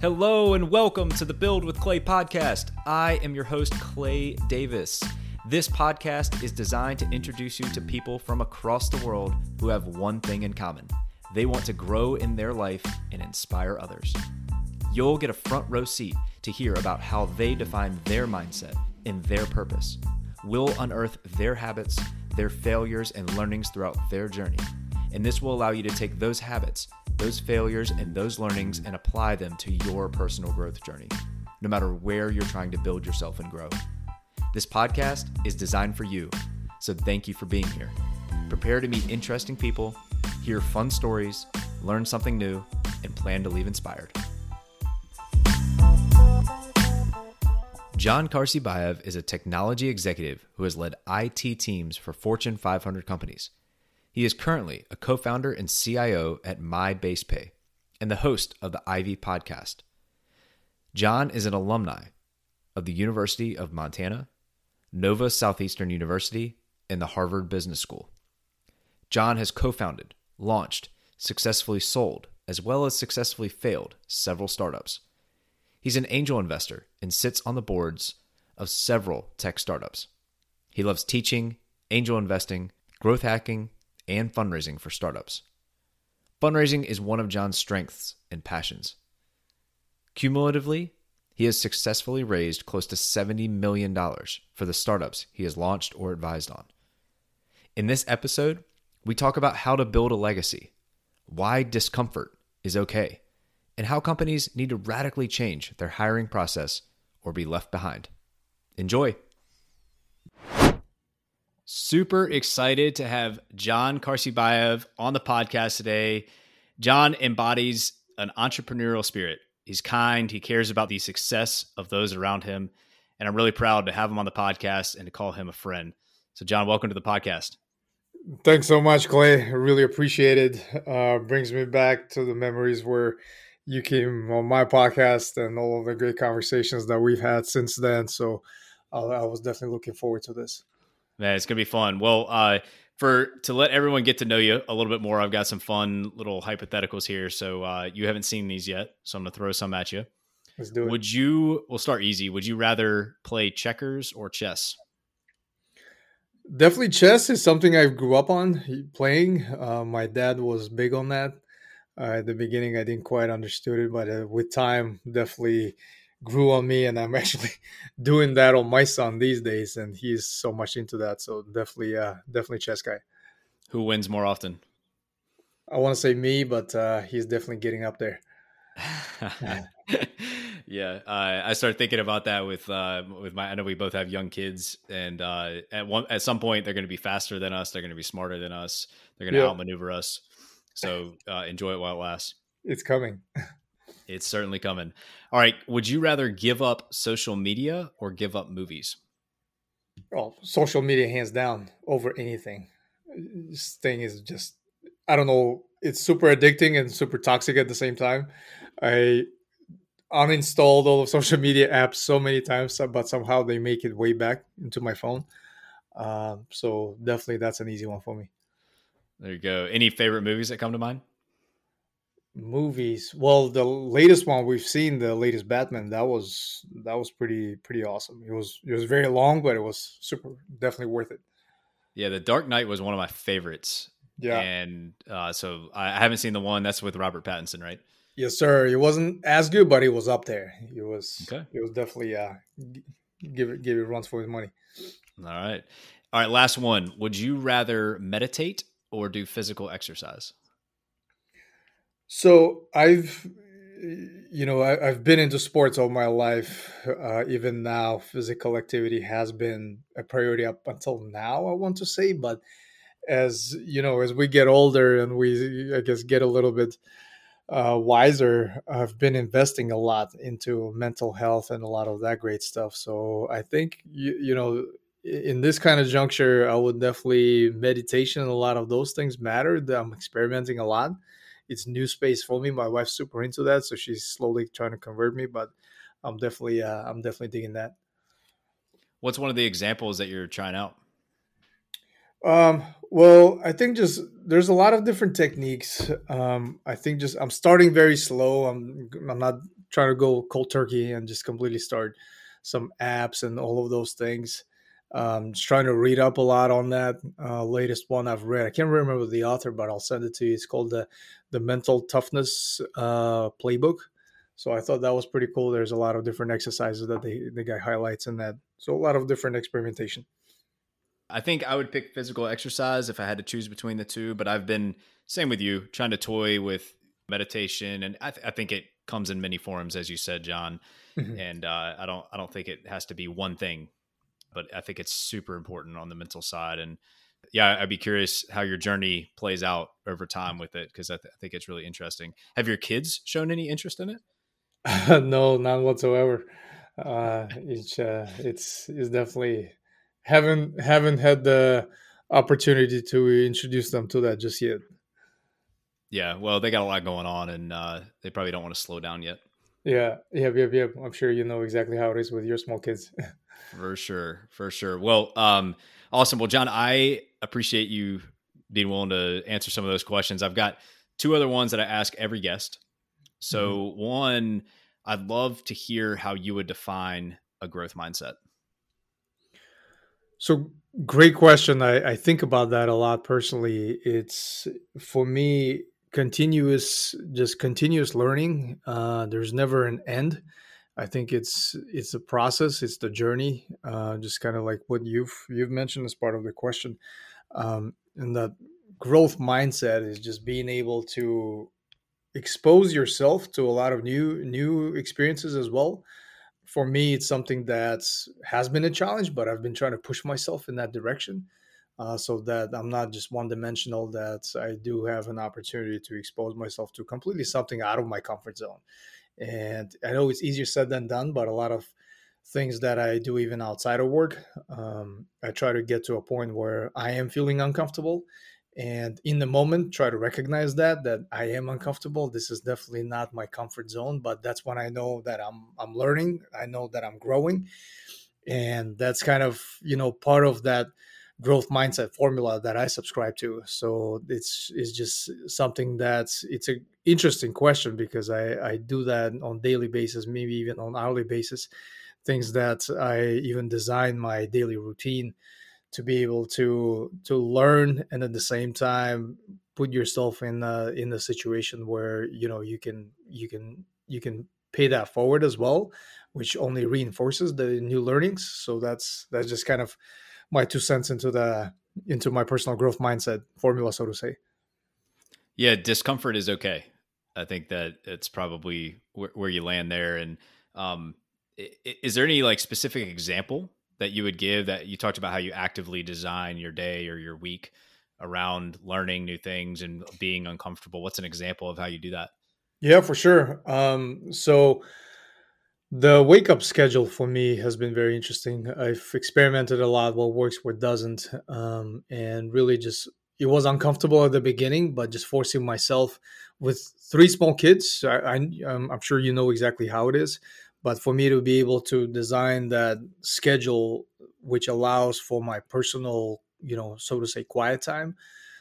Hello and welcome to the Build with Clay podcast. I am your host, Clay Davis. This podcast is designed to introduce you to people from across the world who have one thing in common they want to grow in their life and inspire others. You'll get a front row seat to hear about how they define their mindset and their purpose. We'll unearth their habits, their failures, and learnings throughout their journey. And this will allow you to take those habits, those failures, and those learnings and apply them to your personal growth journey, no matter where you're trying to build yourself and grow. This podcast is designed for you, so thank you for being here. Prepare to meet interesting people hear fun stories, learn something new, and plan to leave inspired. Jahn Karsybaev is a technology executive who has led IT teams for Fortune 500 companies. He is currently a co founder and CIO at MyBasePay and the host of the Ivy podcast. Jahn is an alumni of the University of Montana, Nova Southeastern University, and the Harvard Business School. Jahn has co founded, launched, successfully sold, as well as successfully failed several startups. He's an angel investor and sits on the boards of several tech startups. He loves teaching, angel investing, growth hacking, and fundraising for startups. Fundraising is one of Jahn's strengths and passions. Cumulatively, he has successfully raised close to $70 million for the startups he has launched or advised on. In this episode, we talk about how to build a legacy, why discomfort is okay, and how companies need to radically change their hiring process or be left behind. Enjoy. Super excited to have Jahn Karsybaev on the podcast today. Jahn embodies an entrepreneurial spirit. He's kind, he cares about the success of those around him, and I'm really proud to have him on the podcast and to call him a friend. So, Jahn, welcome to the podcast. Thanks so much, Clay. Really appreciate it. Uh, brings me back to the memories where you came on my podcast and all of the great conversations that we've had since then. So uh, I was definitely looking forward to this. Man, it's gonna be fun. Well, uh, for to let everyone get to know you a little bit more, I've got some fun little hypotheticals here. So uh, you haven't seen these yet, so I'm gonna throw some at you. Let's do it. Would you? We'll start easy. Would you rather play checkers or chess? Definitely, chess is something I grew up on playing. Uh, my dad was big on that. Uh, at the beginning, I didn't quite understood it, but uh, with time, definitely grew on me, and I'm actually doing that on my son these days, and he's so much into that. So definitely, uh, definitely chess guy. Who wins more often? I want to say me, but uh, he's definitely getting up there. yeah, uh, I started thinking about that with uh, with my. I know we both have young kids, and uh, at one at some point they're going to be faster than us. They're going to be smarter than us. They're going to yeah. outmaneuver us. So uh, enjoy it while it lasts. It's coming. it's certainly coming. All right. Would you rather give up social media or give up movies? Oh, social media, hands down, over anything. This thing is just, I don't know. It's super addicting and super toxic at the same time. I uninstalled all of social media apps so many times, but somehow they make it way back into my phone. Um, so definitely that's an easy one for me. There you go. Any favorite movies that come to mind? Movies. Well, the latest one we've seen, the latest Batman, that was that was pretty pretty awesome. It was it was very long, but it was super definitely worth it. Yeah, The Dark Knight was one of my favorites. Yeah, and uh, so I haven't seen the one that's with Robert Pattinson, right? Yes, sir. It wasn't as good, but it was up there. It was. Okay. It was definitely uh, give it give it runs for his money. All right, all right. Last one. Would you rather meditate or do physical exercise? So I've, you know, I, have been into sports all my life. Uh, even now, physical activity has been a priority up until now. I want to say, but as you know, as we get older and we, I guess, get a little bit uh, wiser, I've been investing a lot into mental health and a lot of that great stuff. So I think you, you know, in this kind of juncture, I would definitely meditation a lot of those things matter. I'm experimenting a lot. It's new space for me. My wife's super into that, so she's slowly trying to convert me. But I'm definitely, uh, I'm definitely digging that. What's one of the examples that you're trying out? Um, well, I think just there's a lot of different techniques. Um, I think just I'm starting very slow. I'm I'm not trying to go cold turkey and just completely start some apps and all of those things. Um, just trying to read up a lot on that. Uh, latest one I've read, I can't remember the author, but I'll send it to you. It's called the the Mental Toughness uh, Playbook. So I thought that was pretty cool. There's a lot of different exercises that the the guy highlights in that. So a lot of different experimentation. I think I would pick physical exercise if I had to choose between the two, but I've been same with you, trying to toy with meditation, and I, th- I think it comes in many forms, as you said, Jahn. Mm-hmm. And uh, I don't I don't think it has to be one thing, but I think it's super important on the mental side. And yeah, I'd be curious how your journey plays out over time with it because I, th- I think it's really interesting. Have your kids shown any interest in it? no, none whatsoever. Uh, it's uh, it's it's definitely haven't haven't had the opportunity to introduce them to that just yet. Yeah, well, they got a lot going on, and uh, they probably don't want to slow down yet. Yeah, yeah, yeah, yeah. I'm sure you know exactly how it is with your small kids. for sure, for sure. Well, um, awesome. Well, Jahn, I appreciate you being willing to answer some of those questions. I've got two other ones that I ask every guest. So, mm-hmm. one, I'd love to hear how you would define a growth mindset. So, great question. I, I think about that a lot personally. It's for me, continuous just continuous learning uh, there's never an end i think it's it's a process it's the journey uh, just kind of like what you've you've mentioned as part of the question um, and that growth mindset is just being able to expose yourself to a lot of new new experiences as well for me it's something that has been a challenge but i've been trying to push myself in that direction uh, so that I'm not just one dimensional, that I do have an opportunity to expose myself to completely something out of my comfort zone. And I know it's easier said than done, but a lot of things that I do even outside of work, um, I try to get to a point where I am feeling uncomfortable. And in the moment, try to recognize that that I am uncomfortable. This is definitely not my comfort zone, but that's when I know that I'm I'm learning. I know that I'm growing, and that's kind of you know part of that growth mindset formula that I subscribe to. So it's it's just something that's it's an interesting question because I I do that on daily basis, maybe even on hourly basis. Things that I even design my daily routine to be able to to learn and at the same time put yourself in a, in a situation where you know you can you can you can pay that forward as well which only reinforces the new learnings so that's that's just kind of my two cents into the into my personal growth mindset formula, so to say. Yeah, discomfort is okay. I think that it's probably where, where you land there. And um, is there any like specific example that you would give that you talked about how you actively design your day or your week around learning new things and being uncomfortable? What's an example of how you do that? Yeah, for sure. Um, so the wake up schedule for me has been very interesting. I've experimented a lot, what works, what doesn't, um, and really just it was uncomfortable at the beginning, but just forcing myself with three small kids. I, I, I'm sure you know exactly how it is, but for me to be able to design that schedule, which allows for my personal, you know, so to say, quiet time,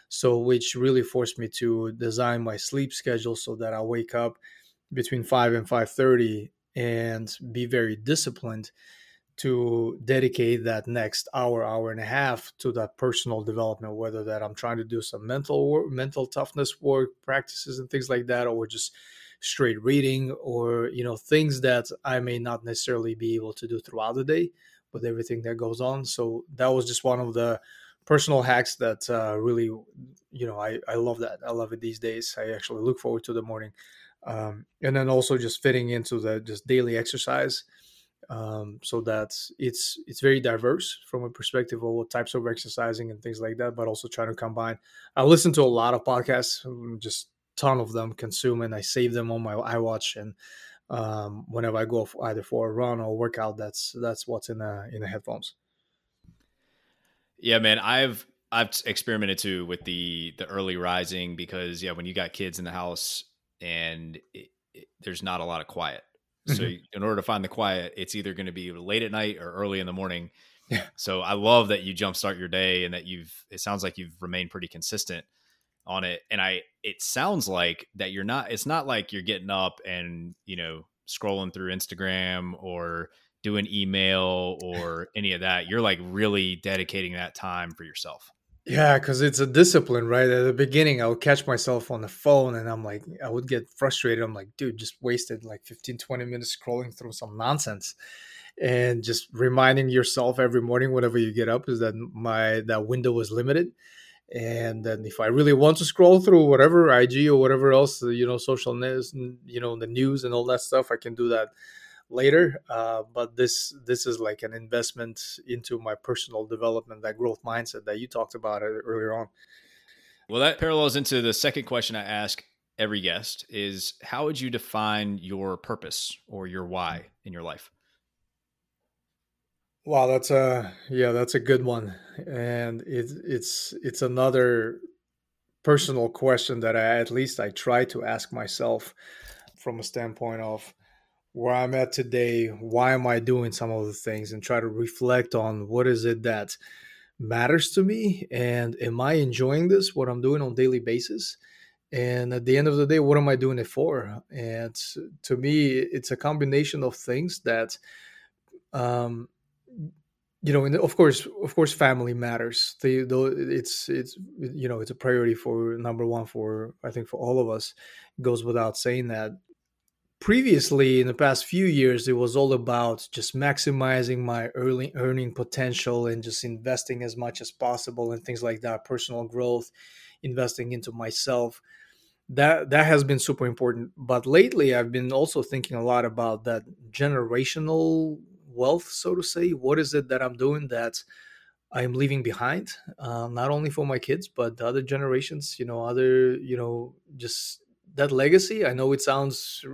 so which really forced me to design my sleep schedule so that I wake up between five and five thirty and be very disciplined to dedicate that next hour hour and a half to that personal development whether that i'm trying to do some mental work, mental toughness work practices and things like that or just straight reading or you know things that i may not necessarily be able to do throughout the day with everything that goes on. So that was just one of the personal hacks that uh, really you know I, I love that. I love it these days. I actually look forward to the morning um, and then also just fitting into the just daily exercise. Um, so that it's it's very diverse from a perspective of what types of exercising and things like that but also trying to combine. I listen to a lot of podcasts um, just ton of them consume and i save them on my iwatch and um, whenever i go for either for a run or workout that's that's what's in the in the headphones. Yeah man i've i've experimented too with the the early rising because yeah when you got kids in the house and it, it, there's not a lot of quiet. So mm-hmm. in order to find the quiet, it's either going to be late at night or early in the morning. Yeah. So I love that you jumpstart your day and that you've. It sounds like you've remained pretty consistent on it. And I, it sounds like that you're not. It's not like you're getting up and you know scrolling through Instagram or doing email or any of that. You're like really dedicating that time for yourself. Yeah, because it's a discipline, right? At the beginning, I would catch myself on the phone and I'm like, I would get frustrated. I'm like, dude, just wasted like 15, 20 minutes scrolling through some nonsense. And just reminding yourself every morning, whenever you get up, is that my that window was limited. And then if I really want to scroll through whatever IG or whatever else, you know, social news, you know, the news and all that stuff, I can do that later uh, but this this is like an investment into my personal development that growth mindset that you talked about earlier on. Well that parallels into the second question i ask every guest is how would you define your purpose or your why in your life? Wow that's a yeah that's a good one. And it, it's it's another personal question that i at least i try to ask myself from a standpoint of where I'm at today, why am I doing some of the things, and try to reflect on what is it that matters to me, and am I enjoying this, what I'm doing on daily basis, and at the end of the day, what am I doing it for? And to me, it's a combination of things that, um, you know, and of course, of course, family matters. It's it's you know it's a priority for number one for I think for all of us. It goes without saying that previously in the past few years it was all about just maximizing my early earning potential and just investing as much as possible and things like that personal growth investing into myself. That that has been super important. But lately i've been also thinking a lot about that generational wealth so to say. What is it that i'm doing that i'm leaving behind uh, not only for my kids but the other generations you know other you know just that legacy? I know it sounds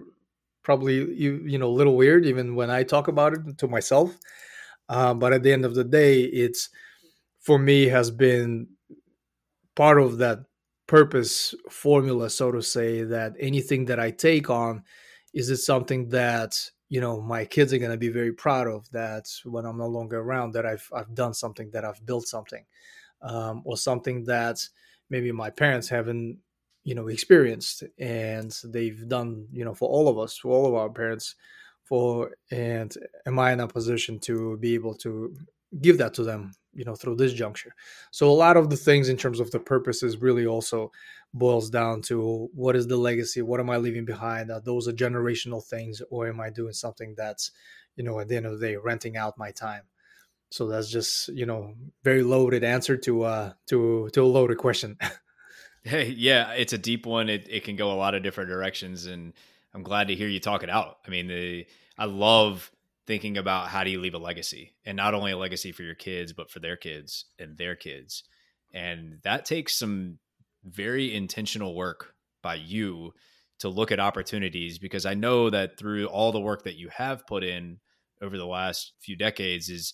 probably you you know a little weird even when I talk about it to myself. Uh, but at the end of the day, it's for me has been part of that purpose formula, so to say, that anything that I take on is it something that you know my kids are going to be very proud of that when i'm no longer around that i've i've done something that i've built something um, or something that maybe my parents haven't you know experienced and they've done you know for all of us for all of our parents for and am i in a position to be able to give that to them you know through this juncture? So a lot of the things in terms of the purposes really also boils down to what is the legacy? What am i leaving behind? Are those are generational things or am i doing something that's you know at the end of the day renting out my time? So that's just you know very loaded answer to uh to to a loaded question Hey, yeah, it's a deep one. It it can go a lot of different directions, and I'm glad to hear you talk it out. I mean, the I love thinking about how do you leave a legacy, and not only a legacy for your kids, but for their kids and their kids, and that takes some very intentional work by you to look at opportunities because I know that through all the work that you have put in over the last few decades is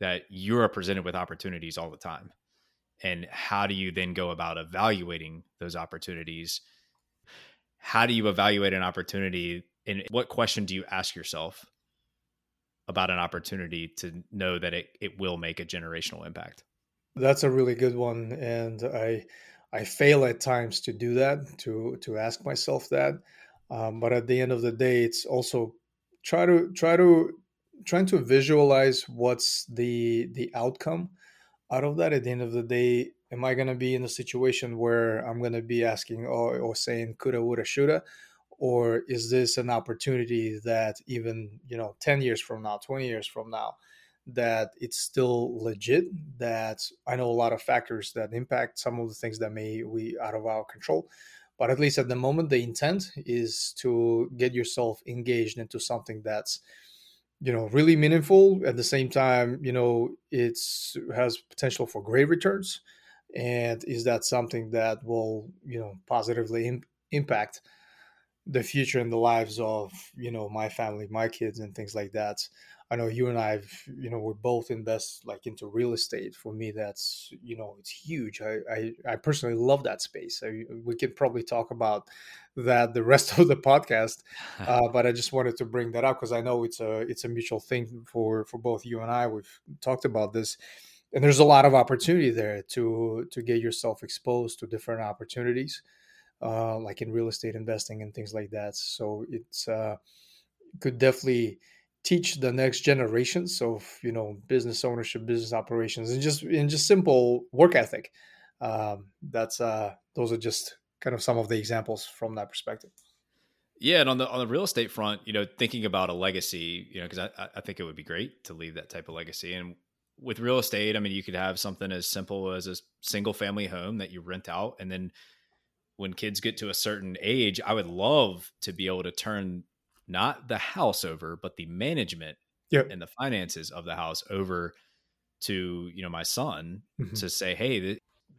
that you are presented with opportunities all the time and how do you then go about evaluating those opportunities? How do you evaluate an opportunity and what question do you ask yourself about an opportunity to know that it, it will make a generational impact? That's a really good one and i i fail at times to do that to to ask myself that um, but at the end of the day it's also try to try to trying to visualize what's the the outcome out of that at the end of the day am i going to be in a situation where i'm going to be asking or, or saying coulda woulda shoulda or is this an opportunity that even you know 10 years from now 20 years from now that it's still legit that i know a lot of factors that impact some of the things that may be out of our control but at least at the moment the intent is to get yourself engaged into something that's you know really meaningful. At the same time you know it's has potential for great returns. And is that something that will you know positively Im- impact the future and the lives of you know my family my kids and things like that I know you and I've, you know, we're both invest like into real estate. For me, that's, you know, it's huge. I, I, I personally love that space. I, we could probably talk about that the rest of the podcast, uh, but I just wanted to bring that up because I know it's a, it's a mutual thing for, for both you and I. We've talked about this, and there's a lot of opportunity there to, to get yourself exposed to different opportunities, uh, like in real estate investing and things like that. So it's, uh, could definitely teach the next generations of you know business ownership business operations and just in just simple work ethic. Um, that's uh those are just kind of some of the examples from that perspective. Yeah and on the on the real estate front you know thinking about a legacy you know because I, I think it would be great to leave that type of legacy. And with real estate i mean you could have something as simple as a single family home that you rent out and then when kids get to a certain age i would love to be able to turn not the house over, but the management yep. and the finances of the house over to you know my son mm-hmm. to say, hey, th-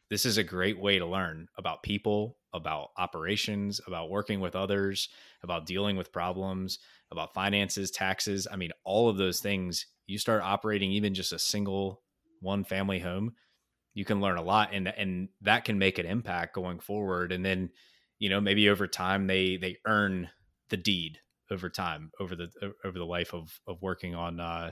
this is a great way to learn about people, about operations, about working with others, about dealing with problems, about finances, taxes. I mean, all of those things. You start operating even just a single one family home, you can learn a lot, and and that can make an impact going forward. And then, you know, maybe over time they they earn the deed over time over the over the life of of working on uh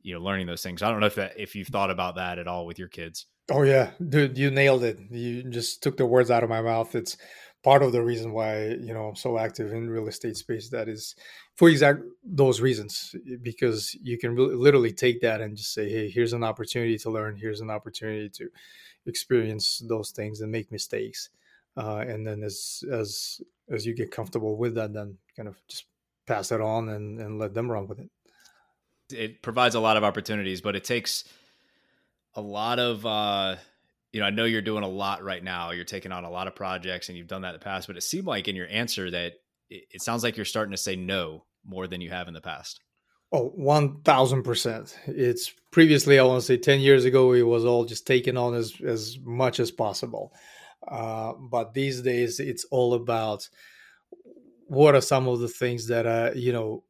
you know learning those things. I don't know if that if you've thought about that at all with your kids. Oh yeah. Dude you nailed it. You just took the words out of my mouth. It's part of the reason why you know i'm so active in real estate space that is for exact those reasons because you can really, literally take that and just say hey here's an opportunity to learn. Here's an opportunity to experience those things and make mistakes. Uh, and then as as as you get comfortable with that then kind of just pass it on and, and let them run with it. It provides a lot of opportunities, but it takes a lot of, uh, you know, I know you're doing a lot right now. You're taking on a lot of projects and you've done that in the past, but it seemed like in your answer that it, it sounds like you're starting to say no more than you have in the past. Oh, 1000%. It's previously, I want to say 10 years ago, it was all just taken on as, as much as possible. Uh, but these days, it's all about what are some of the things that uh you know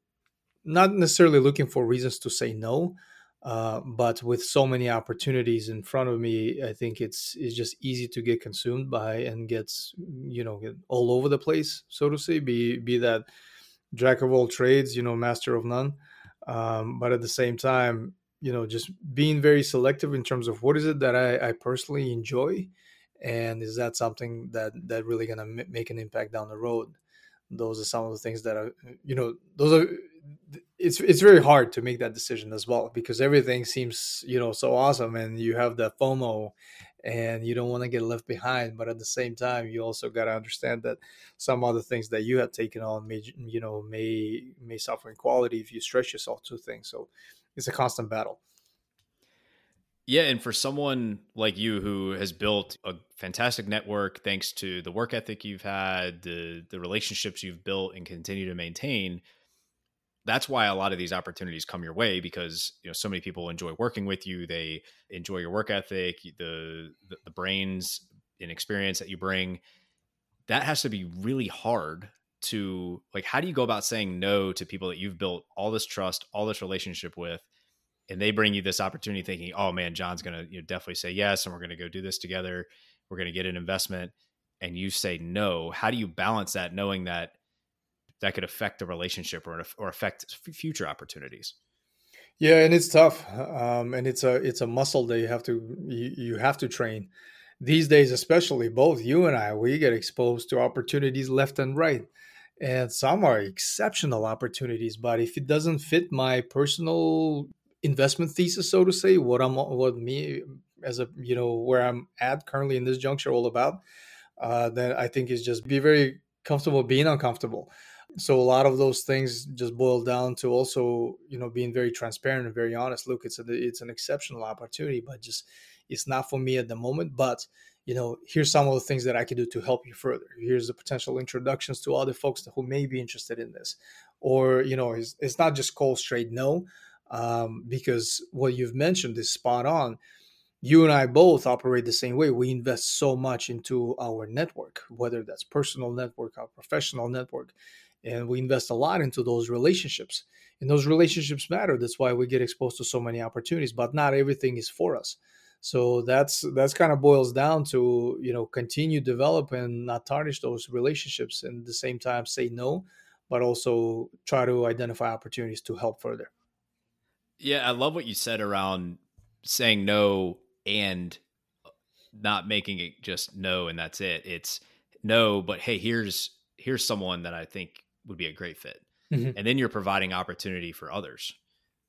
not necessarily looking for reasons to say no uh, but with so many opportunities in front of me i think it's it's just easy to get consumed by and gets you know get all over the place so to say be be that jack of all trades you know master of none. Um, but at the same time you know just being very selective in terms of what is it that i, I personally enjoy and is that something that that really gonna m- make an impact down the road those are some of the things that are you know those are it's it's very hard to make that decision as well because everything seems you know so awesome and you have that FOMO and you don't want to get left behind but at the same time you also got to understand that some other things that you have taken on may you know may may suffer in quality if you stretch yourself too thin. So it's a constant battle yeah, and for someone like you who has built a fantastic network thanks to the work ethic you've had, the the relationships you've built and continue to maintain, that's why a lot of these opportunities come your way because you know so many people enjoy working with you. They enjoy your work ethic, the the, the brains and experience that you bring. That has to be really hard to like. How do you go about saying no to people that you've built all this trust, all this relationship with? And they bring you this opportunity thinking, oh man, Jahn's going to you know, definitely say yes, and we're going to go do this together. We're going to get an investment. And you say no. How do you balance that knowing that that could affect the relationship or, or affect future opportunities? Yeah, and it's tough, um, and it's a it's a muscle that you have to you, you have to train these days, especially both you and I. We get exposed to opportunities left and right, and some are exceptional opportunities. But if it doesn't fit my personal investment thesis, so to say, what I'm what me as a you know where I'm at currently in this juncture all about, uh, then I think is just be very comfortable being uncomfortable. So a lot of those things just boil down to also you know being very transparent and very honest. Look, it's a, it's an exceptional opportunity, but just it's not for me at the moment. But you know, here's some of the things that I can do to help you further. Here's the potential introductions to other folks who may be interested in this, or you know, it's, it's not just cold straight no um, because what you've mentioned is spot on. You and I both operate the same way. We invest so much into our network, whether that's personal network, or professional network, and we invest a lot into those relationships. And those relationships matter. That's why we get exposed to so many opportunities. But not everything is for us. So that's that's kind of boils down to you know continue develop and not tarnish those relationships, and at the same time say no, but also try to identify opportunities to help further. Yeah, I love what you said around saying no and not making it just no and that's it. It's no, but hey, here's here's someone that I think would be a great fit. mm-hmm. and then you're providing opportunity for others,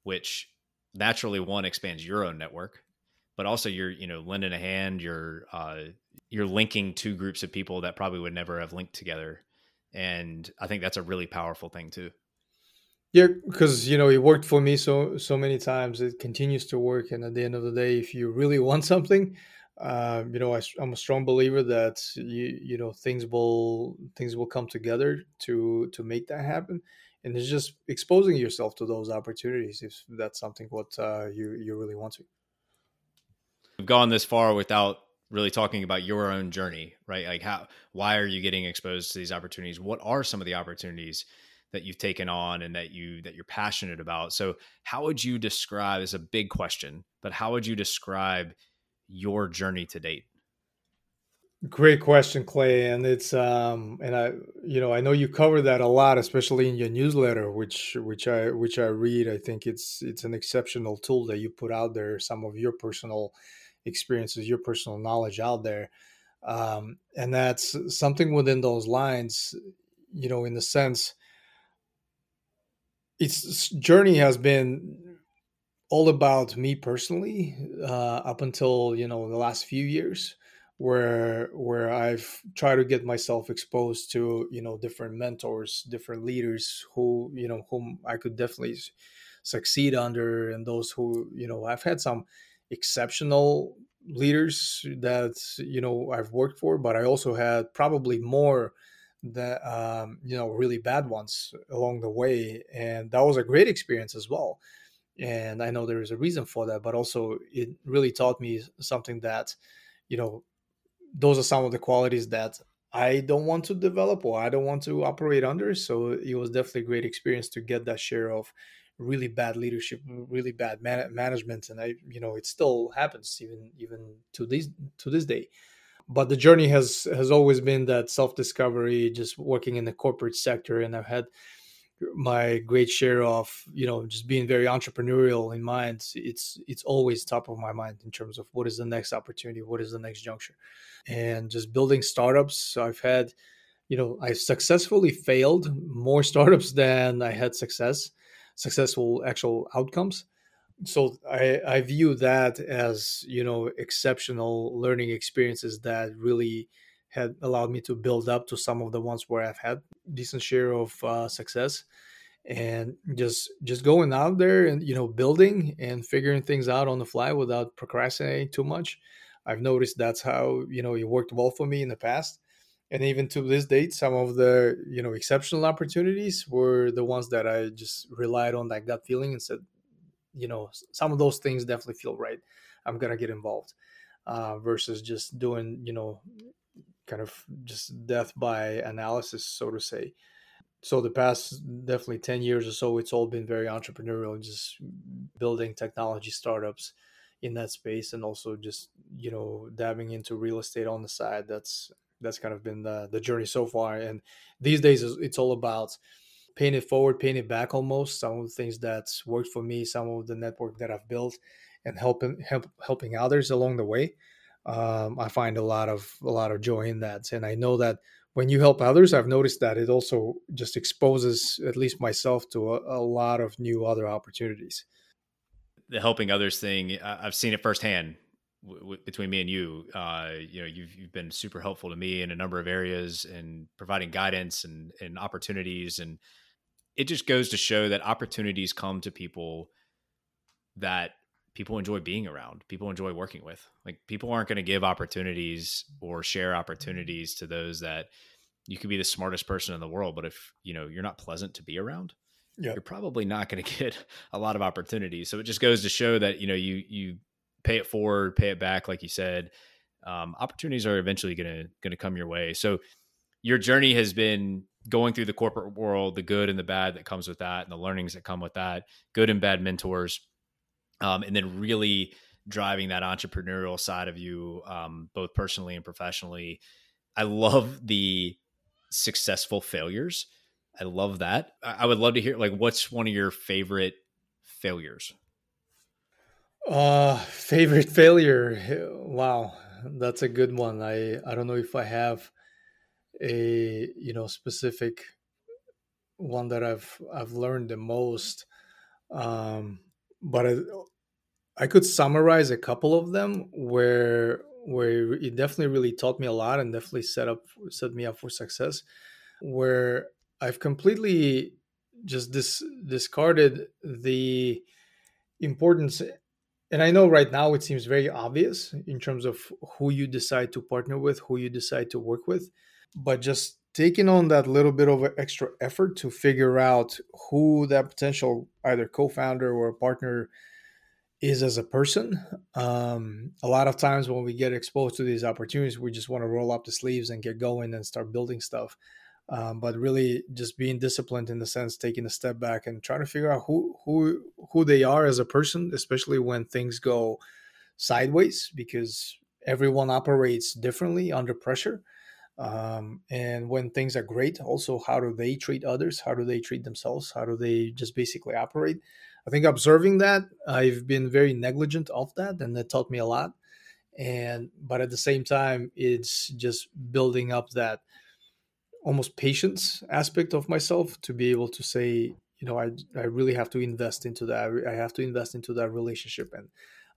which naturally one expands your own network, but also you're you know lending a hand. You're uh, you're linking two groups of people that probably would never have linked together, and I think that's a really powerful thing too. Yeah, because you know it worked for me so so many times. It continues to work, and at the end of the day, if you really want something, uh, you know I, am a strong believer that you you know things will things will come together to to make that happen, and it's just exposing yourself to those opportunities if that's something what uh, you you really want to. We've gone this far without really talking about your own journey, right? Like how why are you getting exposed to these opportunities? What are some of the opportunities? That you've taken on and that you that you're passionate about. So, how would you describe? Is a big question, but how would you describe your journey to date? Great question, Clay, and it's um and I you know I know you cover that a lot, especially in your newsletter, which which I which I read. I think it's it's an exceptional tool that you put out there. Some of your personal experiences, your personal knowledge out there, um, and that's something within those lines. You know, in the sense its journey has been all about me personally uh, up until you know the last few years where where I've tried to get myself exposed to you know different mentors, different leaders who you know whom I could definitely succeed under, and those who you know I've had some exceptional leaders that you know I've worked for, but I also had probably more that um, you know really bad ones along the way and that was a great experience as well. And i know there is a reason for that but also it really taught me something that you know those are some of the qualities that i don't want to develop or i don't want to operate under. So it was definitely a great experience to get that share of really bad leadership really bad man- management and i you know it still happens even even to this to this day but the journey has has always been that self discovery just working in the corporate sector and i've had my great share of you know just being very entrepreneurial in mind. It's it's always top of my mind in terms of what is the next opportunity what is the next juncture. And just building startups so i've had you know i successfully failed more startups than i had success successful actual outcomes so I, I view that as you know exceptional learning experiences that really had allowed me to build up to some of the ones where I've had decent share of uh, success. And just just going out there and you know building and figuring things out on the fly without procrastinating too much i've noticed that's how you know it worked well for me in the past. And even to this date some of the you know exceptional opportunities were the ones that i just relied on like that gut feeling and said you know some of those things definitely feel right i'm gonna get involved uh, versus just doing you know kind of just death by analysis so to say. So the past definitely 10 years or so it's all been very entrepreneurial just building technology startups in that space and also just you know dabbing into real estate on the side. That's that's kind of been the, the journey so far. And these days it's all about paying it forward, paying it back almost. Some of the things that's worked for me, some of the network that I've built, and helping help, helping others along the way. Um, I find a lot of a lot of joy in that, and I know that when you help others, I've noticed that it also just exposes at least myself to a, a lot of new other opportunities. The helping others thing, I've seen it firsthand between me and you, uh, you know, you've you've been super helpful to me in a number of areas and providing guidance and and opportunities and it just goes to show that opportunities come to people that people enjoy being around people enjoy working with. Like people aren't going to give opportunities or share opportunities to those that you could be the smartest person in the world but if you know you're not pleasant to be around yep. you're probably not going to get a lot of opportunities. So it just goes to show that you know you you pay it forward pay it back like you said. Um, opportunities are eventually going to going to come your way. So your journey has been going through the corporate world, the good and the bad that comes with that, and the learnings that come with that, good and bad mentors, um, and then really driving that entrepreneurial side of you, um, both personally and professionally. I love the successful failures. I love that. I would love to hear like what's one of your favorite failures. Uh, favorite failure. Wow, that's a good one. I I don't know if I have a you know specific one that I've I've learned the most. Um, but I, I could summarize a couple of them where where it definitely really taught me a lot and definitely set up set me up for success. Where I've completely just dis, discarded the importance and I know right now it seems very obvious in terms of who you decide to partner with, who you decide to work with, but just taking on that little bit of extra effort to figure out who that potential either co-founder or partner is as a person. Um, a lot of times when we get exposed to these opportunities, we just want to roll up the sleeves and get going and start building stuff. Um, but really, just being disciplined in the sense, taking a step back and trying to figure out who who who they are as a person, especially when things go sideways, because everyone operates differently under pressure. Um, and when things are great, also how do they treat others? How do they treat themselves? How do they just basically operate? I think observing that, I've been very negligent of that, and that taught me a lot. And but at the same time, it's just building up that almost patience aspect of myself to be able to say, you know, I I really have to invest into that. I have to invest into that relationship and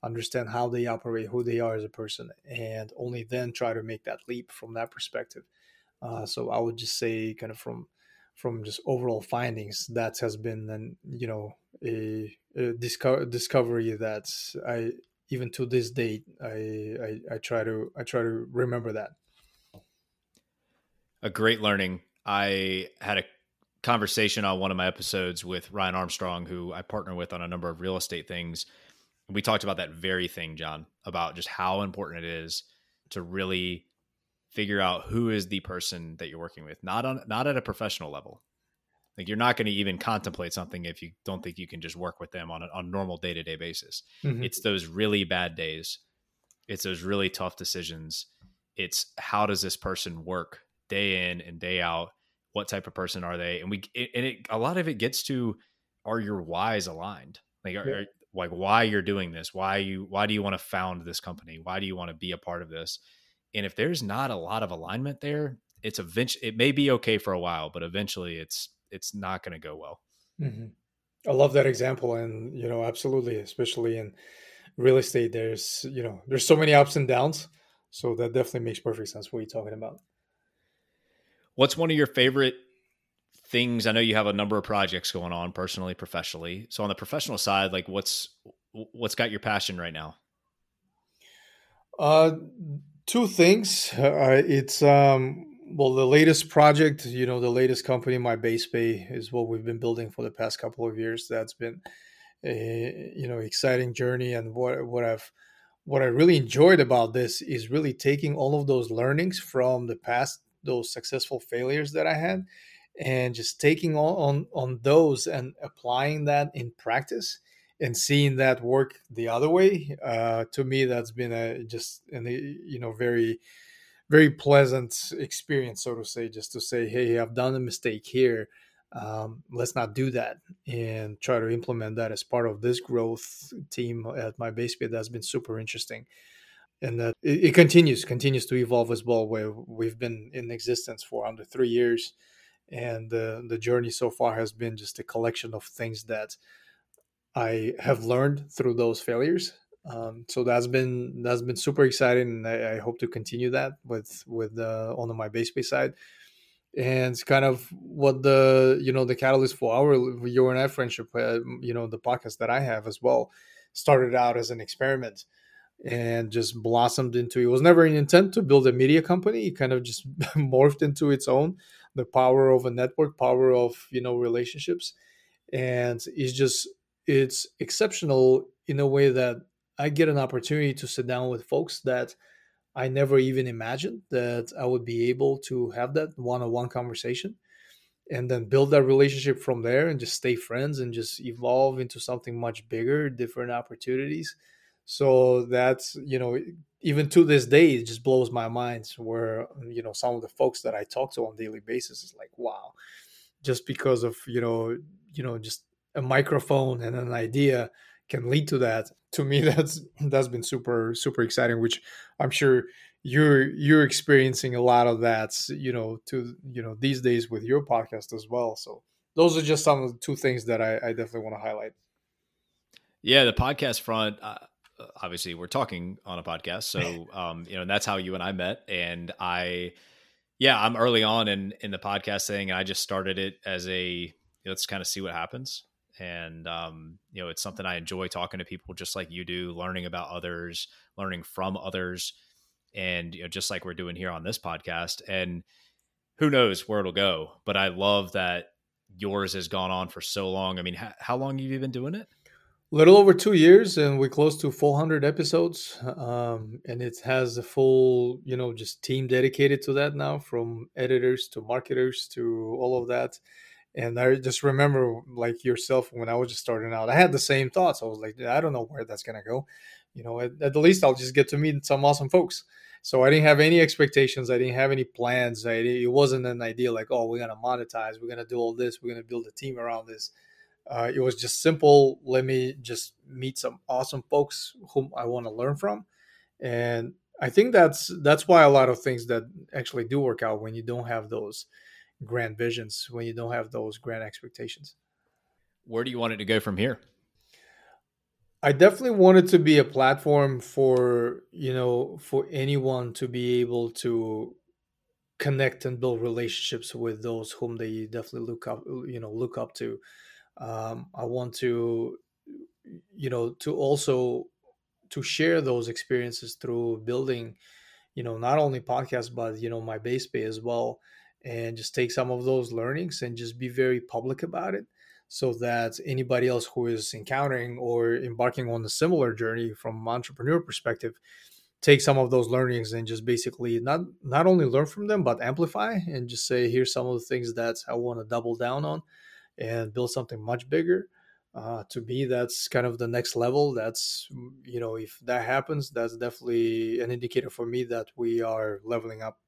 understand how they operate, who they are as a person, and only then try to make that leap from that perspective. Uh, so I would just say, kind of from from just overall findings, that has been an you know a, a disco- discovery that I even to this date I, I I try to I try to remember that. A great learning. I had a conversation on one of my episodes with Ryan Armstrong, who I partner with on a number of real estate things. We talked about that very thing, Jahn, about just how important it is to really figure out who is the person that you're working with, not on not at a professional level. Like you're not going to even contemplate something if you don't think you can just work with them on a, on a normal day to day basis. Mm-hmm. It's those really bad days. It's those really tough decisions. It's how does this person work day in and day out? What type of person are they? And we and it a lot of it gets to are your whys aligned? Like are, yeah. Like why you're doing this? Why you why do you want to found this company? Why do you want to be a part of this? And if there's not a lot of alignment there, it's eventually it may be okay for a while, but eventually it's it's not going to go well. Mm-hmm. I love that example, and you know, absolutely, especially in real estate, there's you know, there's so many ups and downs, so that definitely makes perfect sense. What you're talking about. What's one of your favorite things? I know you have a number of projects going on, personally, professionally. So on the professional side, like what's what's got your passion right now? Uh, two things. Uh, it's um, well, the latest project, you know, the latest company, MyBasePay, is what we've been building for the past couple of years. That's been a you know exciting journey, and what what I've what I really enjoyed about this is really taking all of those learnings from the past, those successful failures that I had, and just taking on on, on those and applying that in practice and seeing that work the other way. Uh, to me, that's been a just an you know very very pleasant experience, so to say, just to say, hey, I've done a mistake here. Um, let's not do that and try to implement that as part of this growth team at MyBasePay. That's been super interesting. And that it, it continues, continues to evolve as well, where we've been in existence for under three years. And uh, the journey so far has been just a collection of things that I have learned through those failures um, so that's been that's been super exciting, and I, I hope to continue that with with uh, on MyBasePay side. And it's kind of what the you know the catalyst for our your and I friendship, uh, you know, the podcast that I have as well, started out as an experiment and just blossomed into it was never an intent to build a media company it kind of just morphed into its own the power of a network power of you know relationships and it's just it's exceptional in a way that I get an opportunity to sit down with folks that I never even imagined that I would be able to have that one-on-one conversation and then build that relationship from there and just stay friends and just evolve into something much bigger, different opportunities. So that's, you know, even to this day, it just blows my mind where, you know, some of the folks that I talk to on daily basis is like, wow, just because of, you know, you know, just a microphone and an idea can lead to that to me that's that's been super super exciting which i'm sure you're you're experiencing a lot of that you know to you know these days with your podcast as well so those are just some of the two things that I, I definitely want to highlight. Yeah, the podcast front. Uh, obviously, we're talking on a podcast, so um, you know, and that's how you and I met. And I, yeah, I'm early on in in the podcast thing. and I just started it as a let's kind of see what happens. And um, you know, it's something I enjoy talking to people just like you do, learning about others, learning from others, and you know, just like we're doing here on this podcast. And who knows where it'll go? But I love that yours has gone on for so long. I mean, how long have you been doing it? Little over two years and we're close to 400 episodes um, and it has a full you know just team dedicated to that now from editors to marketers to all of that. And i just remember like yourself when i was just starting out i had the same thoughts. I was like i don't know where that's to go. You know at, at, the least i'll just get to meet some awesome folks. So i didn't have any expectations. I didn't have any plans. I, it wasn't an idea like oh we're to monetize. We're to do all this. We're to build a team around this uh, it was just simple. Let me just meet some awesome folks whom I want to learn from, and I think that's that's why a lot of things that actually do work out when you don't have those grand visions, when you don't have those grand expectations. Where do you want it to go from here? I definitely want it to be a platform for you know for anyone to be able to connect and build relationships with those whom they definitely look up you know look up to um, i want to you know to also to share those experiences through building you know not only podcasts but you know MyBasePay as well. And just take some of those learnings and just be very public about it so that anybody else who is encountering or embarking on a similar journey from entrepreneur perspective take some of those learnings and just basically not not only learn from them but amplify and just say here's some of the things that i want to double down on and build something much bigger. Uh, to me, that's kind of the next level. That's, mm, you know, if that happens, that's definitely an indicator for me that we are leveling up.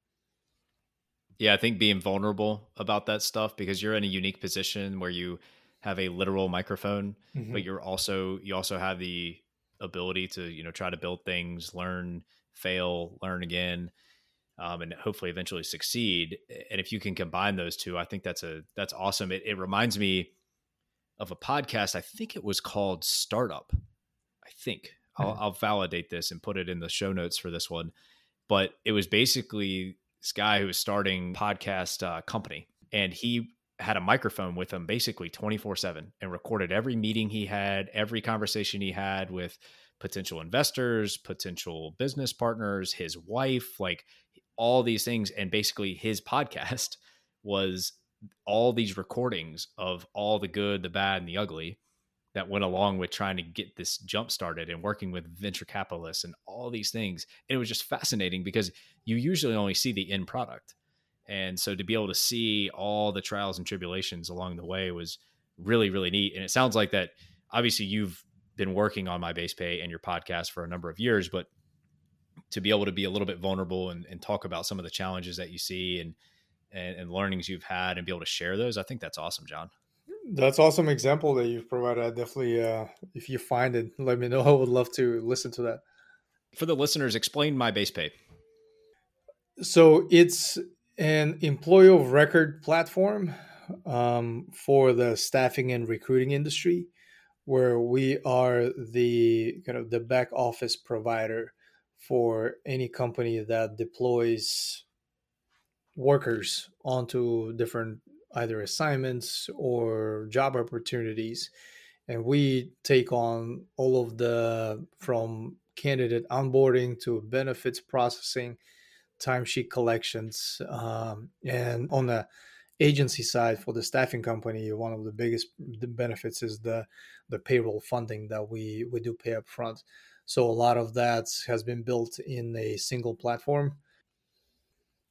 Yeah, I think being vulnerable about that stuff because you're in a unique position where you have a literal microphone, mm-hmm. but you're also you also have the ability to you know try to build things, learn, fail, learn again um, and hopefully eventually succeed. And if you can combine those two, I think that's a that's awesome. It, it reminds me of a podcast. I think it was called Startup. I think I'll, mm-hmm. I'll validate this and put it in the show notes for this one. But it was basically this guy who was starting podcast uh, company, and he had a microphone with him basically 24 7 and recorded every meeting he had, every conversation he had with potential investors, potential business partners, his wife. Like all these things and basically his podcast was all these recordings of all the good the bad and the ugly that went along with trying to get this jump started and working with venture capitalists and all these things. And it was just fascinating because you usually only see the end product. And so to be able to see all the trials and tribulations along the way was really really neat. And it sounds like that obviously you've been working on MyBasePay and your podcast for a number of years but to be able to be a little bit vulnerable and, and talk about some of the challenges that you see and, and, and learnings you've had and be able to share those. I think that's awesome, Jahn. That's awesome example that you've provided. I definitely, uh, if you find it, let me know. I would love to listen to that. For the listeners, explain MyBasePay. So it's an employee of record platform um, for the staffing and recruiting industry, where we are the kind of the back office provider for any company that deploys workers onto different either assignments or job opportunities. And we take on all of the from candidate onboarding to benefits processing timesheet collections um, and on the agency side for the staffing company one of the biggest benefits is the the payroll funding that we we do pay up front so a lot of that has been built in a single platform.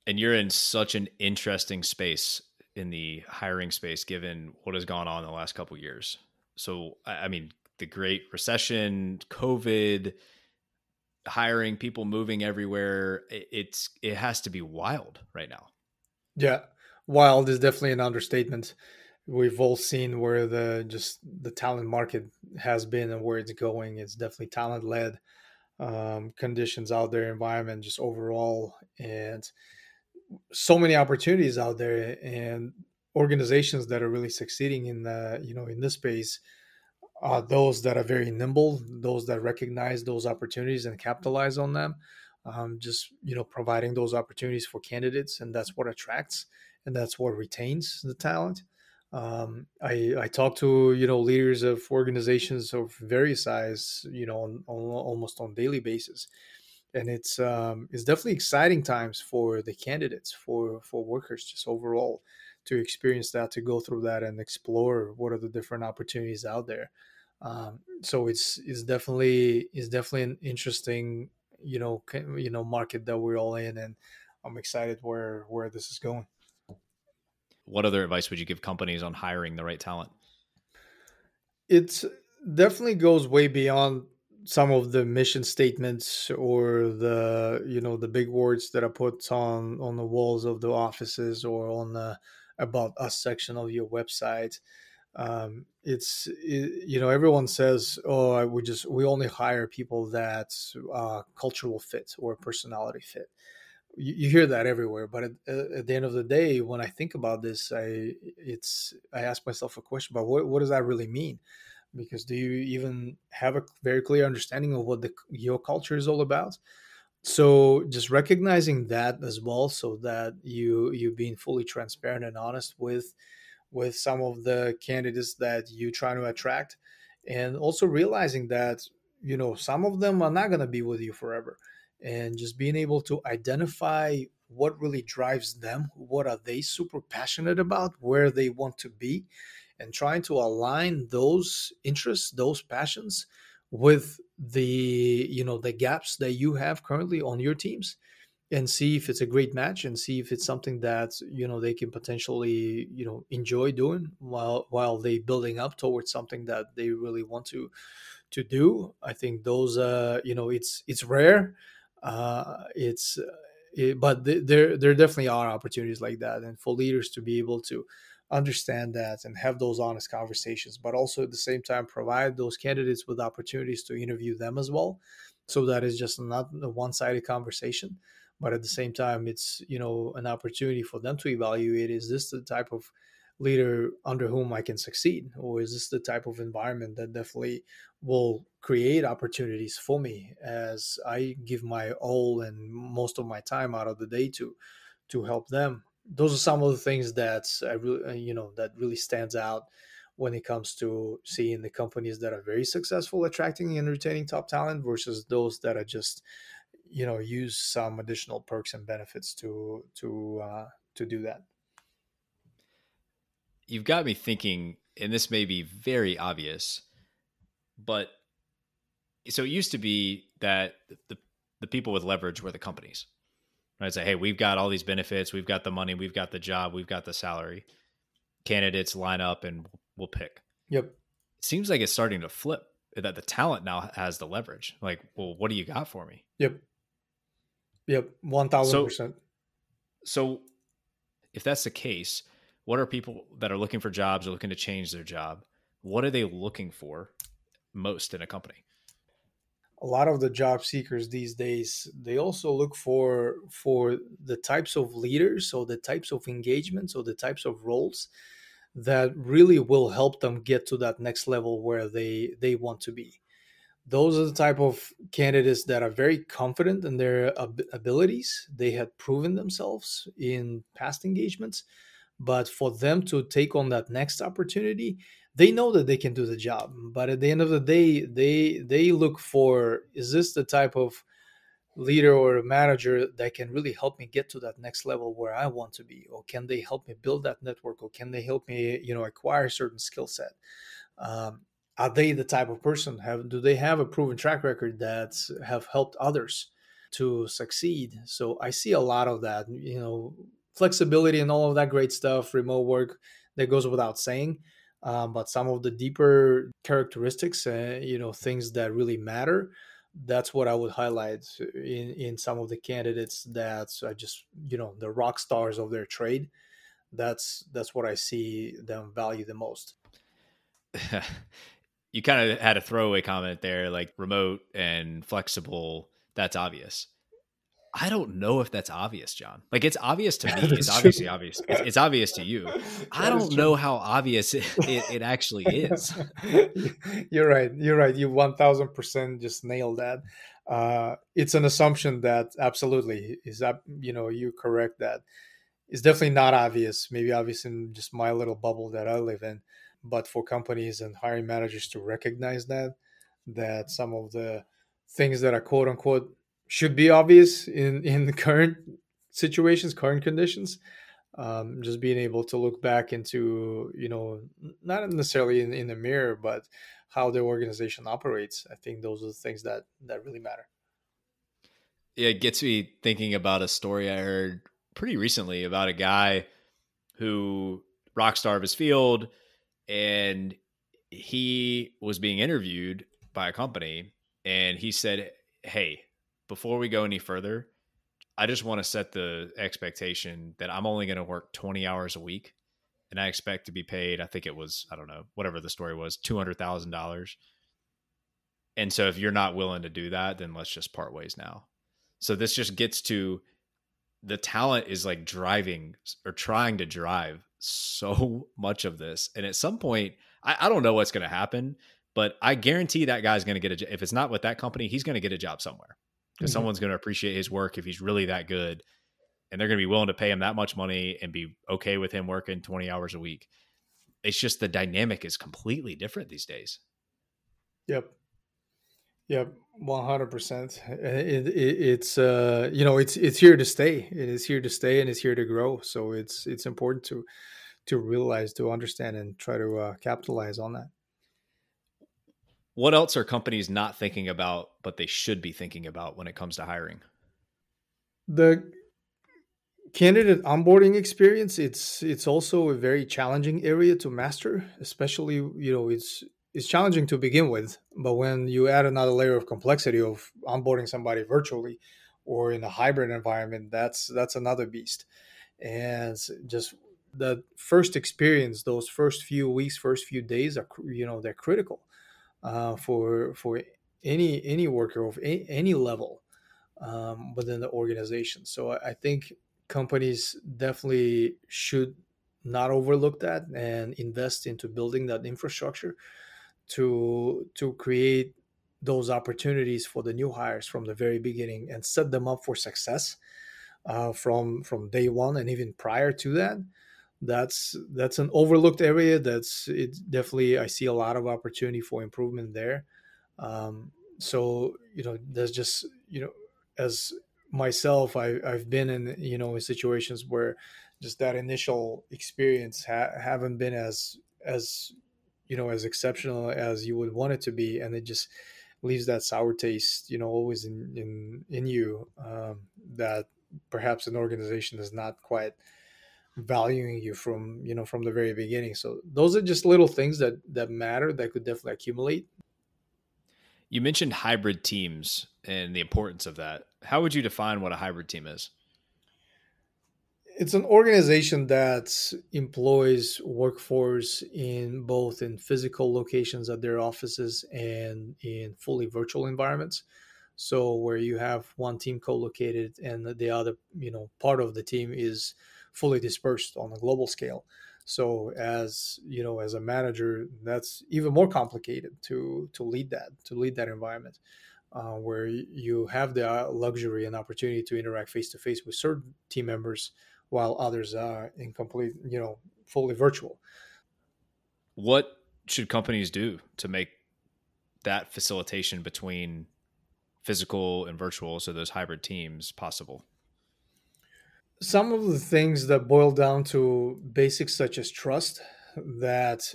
And you're in such an interesting space in the hiring space, given what has gone on in the last couple years. So, I mean, the Great Recession, COVID, hiring, people moving everywhere. It's it has to be wild right now. Yeah, wild is definitely an understatement we've all seen where the just the talent market has been and where it's going. It's definitely talent led um, conditions out there, environment just overall, and so many opportunities out there. And organizations that are really succeeding in the you know in this space are those that are very nimble, those that recognize those opportunities and capitalize on them. Um, just you know providing those opportunities for candidates, and that's what attracts and that's what retains the talent. Um, I I talk to you know leaders of organizations of various size, you know, on, on, almost on daily basis, and it's um, it's definitely exciting times for the candidates for for workers just overall to experience that to go through that and explore what are the different opportunities out there. Um, so it's it's definitely it's definitely an interesting you know you know market that we're all in and i'm excited where where this is going what other advice would you give companies on hiring the right talent? It definitely goes way beyond some of the mission statements or the you know the big words that are put on on the walls of the offices or on the about us section of your website. Um, it's it, you know everyone says oh we just we only hire people that uh, cultural fit or personality fit you, you hear that everywhere but at, uh, at, the end of the day when i think about this i it's i ask myself a question about what, what does that really mean? Because do you even have a very clear understanding of what the your culture is all about? So just recognizing that as well so that you you being fully transparent and honest with with some of the candidates that you try to attract and also realizing that you know some of them are not going to be with you forever and just being able to identify what really drives them what are they super passionate about where they want to be and trying to align those interests those passions with the you know the gaps that you have currently on your teams and see if it's a great match and see if it's something that you know they can potentially you know enjoy doing while while they building up towards something that they really want to to do. I think those uh you know it's it's rare uh it's it, but th- there there definitely are opportunities like that and for leaders to be able to understand that and have those honest conversations but also at the same time provide those candidates with opportunities to interview them as well. So that is just not a one-sided conversation but at the same time it's you know an opportunity for them to evaluate is this the type of leader under whom i can succeed or is this the type of environment that definitely will create opportunities for me as i give my all and most of my time out of the day to to help them? Those are some of the things that i really uh, you know that really stands out when it comes to seeing the companies that are very successful attracting and retaining top talent versus those that are just you know use some additional perks and benefits to to uh, to do that you've got me thinking and this may be very obvious but so it used to be that the, the people with leverage were the companies right? Say hey we've got all these benefits. We've got the money. We've got the job. We've got the salary. Candidates line up and we'll pick. Yep. It seems like it's starting to flip that the talent now has the leverage. Like well what do you got for me? Yep. Yep, one thousand percent. So, if that's the case, what are people that are looking for jobs or looking to change their job? What are they looking for most in a company? A lot of the job seekers these days they also look for for the types of leaders or the types of engagements or the types of roles that really will help them get to that next level where they they want to be those are the type of candidates that are very confident in their ab- abilities. They had proven themselves in past engagements, but for them to take on that next opportunity, they know that they can do the job. But at the end of the day, they they look for is this the type of leader or manager that can really help me get to that next level where I want to be, or can they help me build that network, or can they help me, you know, acquire certain skill set? Um, are they the type of person have do they have a proven track record that have helped others to succeed so i see a lot of that you know flexibility and all of that great stuff remote work that goes without saying um, but some of the deeper characteristics uh, you know things that really matter that's what i would highlight in in some of the candidates that I just you know the rock stars of their trade that's that's what i see them value the most you kind of had a throwaway comment there, like remote and flexible. That's obvious. I don't know if that's obvious, Jahn. Like it's obvious to me. it's obviously true. obvious. It's, it's, obvious to you. I don't know how obvious it, it, it actually is. You're right. You're right. You one thousand percent just nailed that. Uh, it's an assumption that absolutely is that you know you correct that. It's definitely not obvious. Maybe obvious in just my little bubble that I live in, but for companies and hiring managers to recognize that that some of the things that are quote unquote should be obvious in in the current situations, current conditions. Um, just being able to look back into you know not necessarily in, in the mirror, but how the organization operates. I think those are the things that that really matter. Yeah, it gets me thinking about a story I heard pretty recently about a guy who rock star of his field, and he was being interviewed by a company, and he said, "Hey, before we go any further, I just want to set the expectation that I'm only going to work 20 hours a week and I expect to be paid, I think it was, I don't know, whatever the story was, $200,000. And so if you're not willing to do that, then let's just part ways now. So this just gets to the talent is like driving or trying to drive so much of this. And at some point, I, I don't know what's going to happen, but I guarantee that guy's going to get a, if it's not with that company, he's going to get a job somewhere because mm-hmm. someone's going to appreciate his work if he's really that good and they're going to be willing to pay him that much money and be okay with him working 20 hours a week it's just the dynamic is completely different these days. Yep. Yep 100% it, it, it's uh you know it's it's here to stay it is here to stay and it's here to grow. So it's it's important to to realize to understand and try to uh, capitalize on that what else are companies not thinking about, but they should be thinking about when it comes to hiring? The candidate onboarding experience it's it's also a very challenging area to master especially you know it's it's challenging to begin with but when you add another layer of complexity of onboarding somebody virtually or in a hybrid environment that's that's another beast and just the first experience those first few weeks first few days are you know they're critical uh, for for any any worker of any, level um, within the organization. So I, I think companies definitely should not overlook that and invest into building that infrastructure to to create those opportunities for the new hires from the very beginning and set them up for success uh, from from day one and even prior to that that's that's an overlooked area that's it definitely i see a lot of opportunity for improvement there. Um, so you know there's just you know as myself I, i've been in you know in situations where just that initial experience ha- haven't been as as you know as exceptional as you would want it to be and it just leaves that sour taste you know always in in in you um, that perhaps an organization is not quite valuing you from you know from the very beginning. So those are just little things that that matter that could definitely accumulate. You mentioned hybrid teams and the importance of that. How would you define what a hybrid team is? It's an organization that employs workforce in both in physical locations at their offices and in fully virtual environments. So where you have one team co-located and the other you know part of the team is fully dispersed on a global scale. So as you know, as a manager, that's even more complicated to to lead that to lead that environment. Uh, where you have the uh, luxury and opportunity to interact face to face with certain team members while others are in complete, you know, fully virtual. What should companies do to make that facilitation between physical and virtual, so those hybrid teams, possible? Some of the things that boil down to basics such as trust that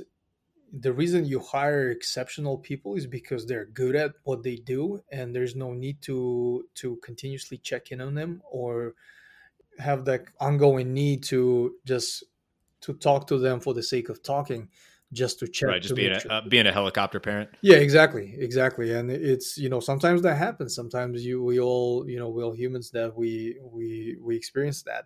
the reason you hire exceptional people is because they're good at what they do and there's no need to to continuously check in on them or have that ongoing need to just to talk to them for the sake of talking just to check. Right, just being a, uh, being a helicopter parent. Yeah, exactly, exactly. And it's you know sometimes that happens. Sometimes you we all you know we all humans that we we we experience that.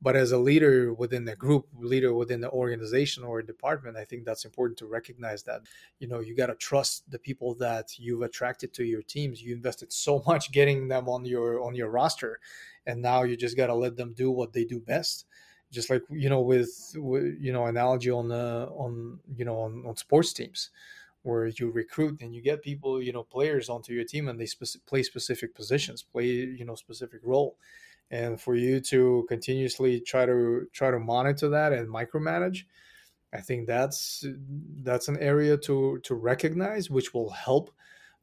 but as a leader within the group leader within the organization or department i think that's important to recognize that you know you got to trust the people that you've attracted to your teams you invested so much getting them on your on your roster and now you just got to let them do what they do best just like you know with, with you know analogy on the on you know on, on sports teams where you recruit and you get people you know players onto your team and they spe- play specific positions play you know specific role. And for you to continuously try to try to monitor that and micromanage i think that's that's an area to to recognize which will help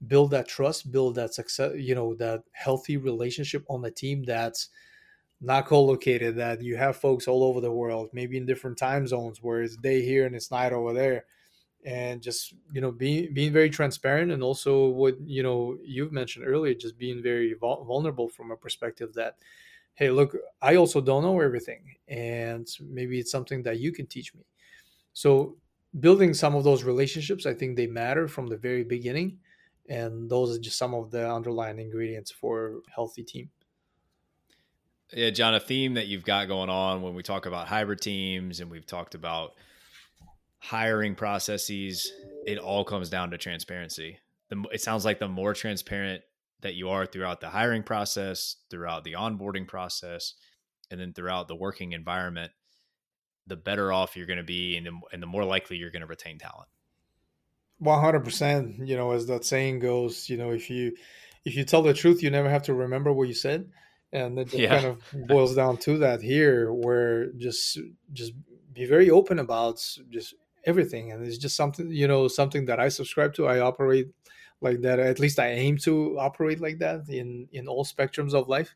build that trust build that success you know that healthy relationship on the team that's not co-located that you have folks all over the world maybe in different time zones where it's day here and it's night over there. And just you know being being very transparent and also what you know you've mentioned earlier just being very vulnerable from a perspective that hey look i also don't know everything and maybe it's something that you can teach me. So building some of those relationships i think they matter from the very beginning and those are just some of the underlying ingredients for a healthy team yeah Jahn a theme that you've got going on when we talk about hybrid teams and we've talked about hiring processes, it all comes down to transparency. The, it sounds like the more transparent that you are throughout the hiring process, throughout the onboarding process, and then throughout the working environment, the better off you're going to be, and the, and the more likely you're going to retain talent. One hundred percent. You know, as that saying goes, you know, if you if you tell the truth, you never have to remember what you said, and it yeah. kind of boils down to that here, where just just be very open about just everything. And it's just something you know something that i subscribe to. I operate like that. At least i aim to operate like that in in all spectrums of life.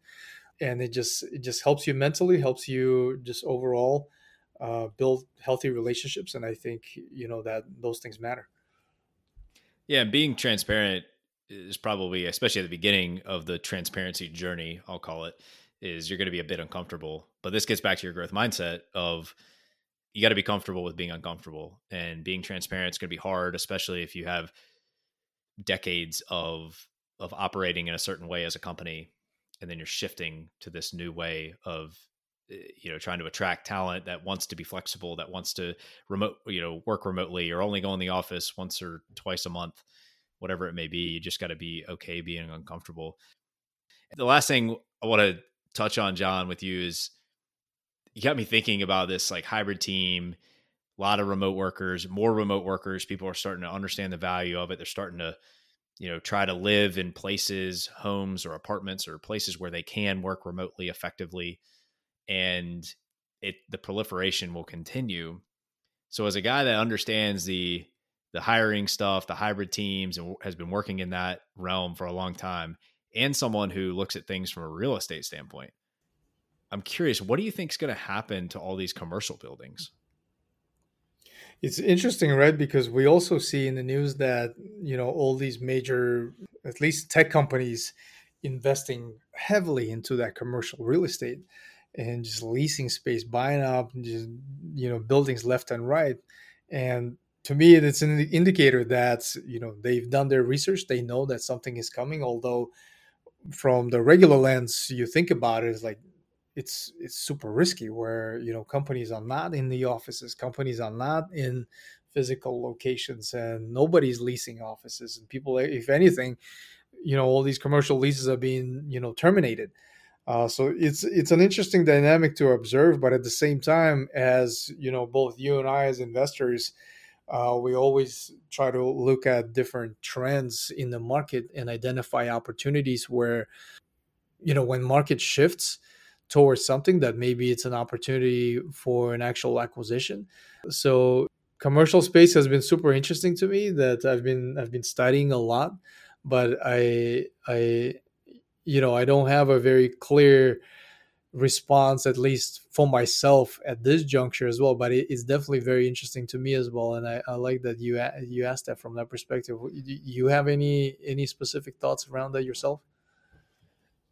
And it just it just helps you mentally helps you just overall uh, build healthy relationships. And i think you know that those things matter. Yeah being transparent is probably especially at the beginning of the transparency journey i'll call it is you're going to be a bit uncomfortable but this gets back to your growth mindset of you got to be comfortable with being uncomfortable and being transparent. It's going to be hard, especially if you have decades of of operating in a certain way as a company, and then you're shifting to this new way of eh, you know trying to attract talent that wants to be flexible, that wants to remote you know work remotely, or only go in the office once or twice a month, whatever it may be. You just got to be okay being uncomfortable. The last thing I want to touch on, Jahn, with you is you got me thinking about this like hybrid team a lot of remote workers more remote workers people are starting to understand the value of it they're starting to you know try to live in places homes or apartments or places where they can work remotely effectively and it the proliferation will continue so as a guy that understands the the hiring stuff the hybrid teams and has been working in that realm for a long time and someone who looks at things from a real estate standpoint I'm curious, what do you think is going to happen to all these commercial buildings? It's interesting, right? Because we also see in the news that, you know, all these major, at least tech companies, investing heavily into that commercial real estate and just leasing space, buying up, just, you know, buildings left and right. And to me, it's an indicator that, you know, they've done their research. They know that something is coming, although from the regular lens, you think about it's like it's it's super risky where you know companies are not in the offices companies are not in physical locations and nobody's leasing offices and people if anything you know all these commercial leases are being you know terminated uh, so it's it's an interesting dynamic to observe but at the same time as you know both you and i as investors uh, we always try to look at different trends in the market and identify opportunities where you know when market shifts towards something that maybe it's an opportunity for an actual acquisition. So commercial space has been super interesting to me that I've been I've been studying a lot, but I I you know, I don't have a very clear response at least for myself at this juncture as well but it, it's definitely very interesting to me as well and I, I like that you you asked that from that perspective you have any any specific thoughts around that yourself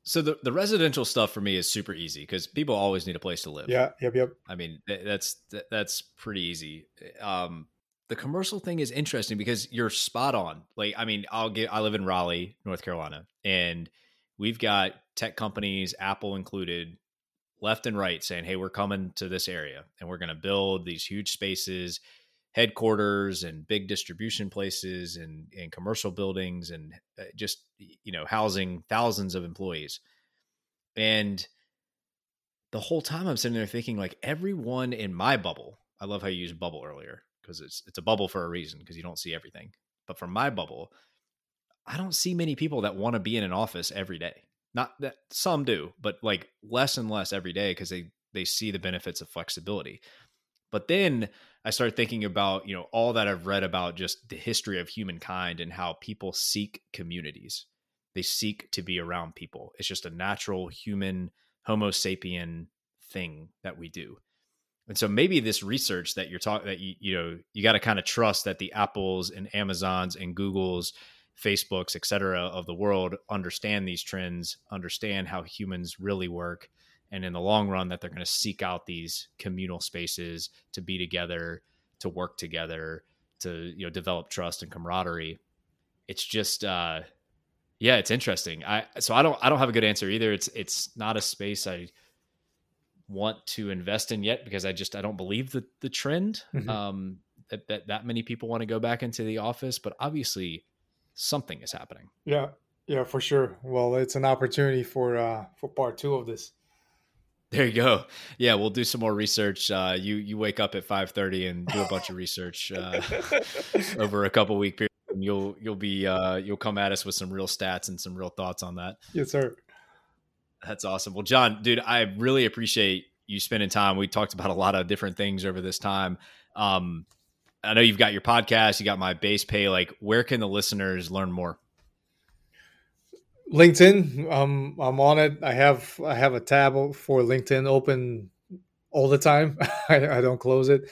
so the, the residential stuff for me is super easy because people always need a place to live. Yeah, yep, yep. I mean, that's that's pretty easy. Um, the commercial thing is interesting because you're spot on. Like, I mean, I'll get. I live in Raleigh, North Carolina, and we've got tech companies, Apple included, left and right saying, "Hey, we're coming to this area and we're going to build these huge spaces, headquarters and big distribution places and and commercial buildings and uh, just you know housing thousands of employees." And the whole time I'm sitting there thinking like everyone in my bubble, I love how you used bubble earlier because it's it's a bubble for a reason because you don't see everything. But from my bubble, I don't see many people that want to be in an office every day. Not that some do, but like less and less every day because they they see the benefits of flexibility. But then I started thinking about, you know, all that I've read about just the history of humankind and how people seek communities. They seek to be around people. It's just a natural human homo sapien thing that we do. And so maybe this research that you're talking that you you know you got to kind of trust that the Apples and Amazons and Googles, Facebooks, et cetera, of the world understand these trends, understand how humans really work, and in the long run that they're going to seek out these communal spaces to be together, to work together, to you know develop trust and camaraderie. It's just uh yeah, it's interesting. I so I don't I don't have a good answer either. It's it's not a space I want to invest in yet because I just I don't believe the the trend mm-hmm. um, that, that that many people want to go back into the office. But obviously, something is happening. Yeah, yeah, for sure. Well, it's an opportunity for uh, for part two of this. There you go. Yeah, we'll do some more research. Uh, you you wake up at five thirty and do a bunch of research uh, over a couple week period. And you'll you'll be uh, you'll come at us with some real stats and some real thoughts on that. Yes, sir. That's awesome. Well, Jahn, dude, I really appreciate you spending time. We talked about a lot of different things over this time. Um, I know you've got your podcast, you got MyBasePay. Like, where can the listeners learn more? LinkedIn. Um, I'm on it. I have I have a tab for LinkedIn open all the time. I, I don't close it.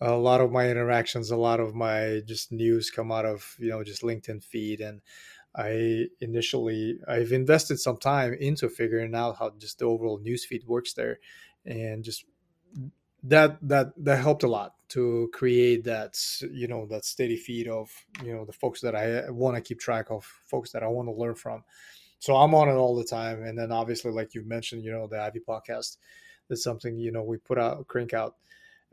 A lot of my interactions, a lot of my just news come out of you know just LinkedIn feed and I initially I've invested some time into figuring out how just the overall news feed works there, and just that that that helped a lot to create that you know that steady feed of you know the folks that I uh, want to keep track of, folks that I want to learn from. So I'm on it all the time, and then obviously, like you mentioned, you know the Ivy podcast. That's something you know we put out, crank out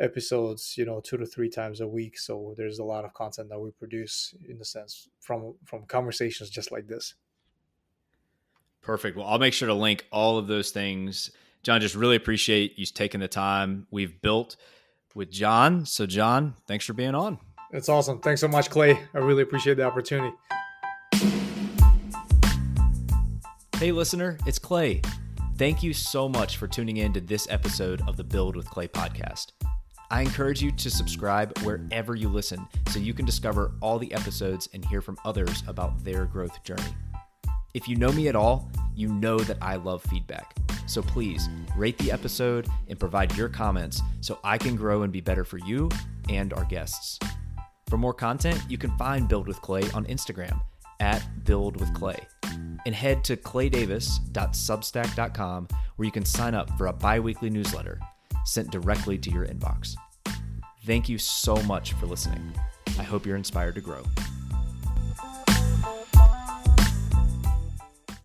episodes you know two to three times a week so there's a lot of content that we produce in the sense from from conversations just like this perfect well i'll make sure to link all of those things Jahn just really appreciate you taking the time we've built with Jahn. So Jahn thanks for being on. It's awesome. Thanks so much clay. I really appreciate the opportunity. Hey listener it's clay. Thank you so much for tuning in to this episode of the Build with Clay podcast. I encourage you to subscribe wherever you listen so you can discover all the episodes and hear from others about their growth journey. If you know me at all, you know that I love feedback. So please rate the episode and provide your comments so I can grow and be better for you and our guests. For more content, you can find Build with Clay on Instagram at Build with Clay and head to claydavis.substack.com where you can sign up for a bi weekly newsletter sent directly to your inbox. Thank you so much for listening. I hope you're inspired to grow.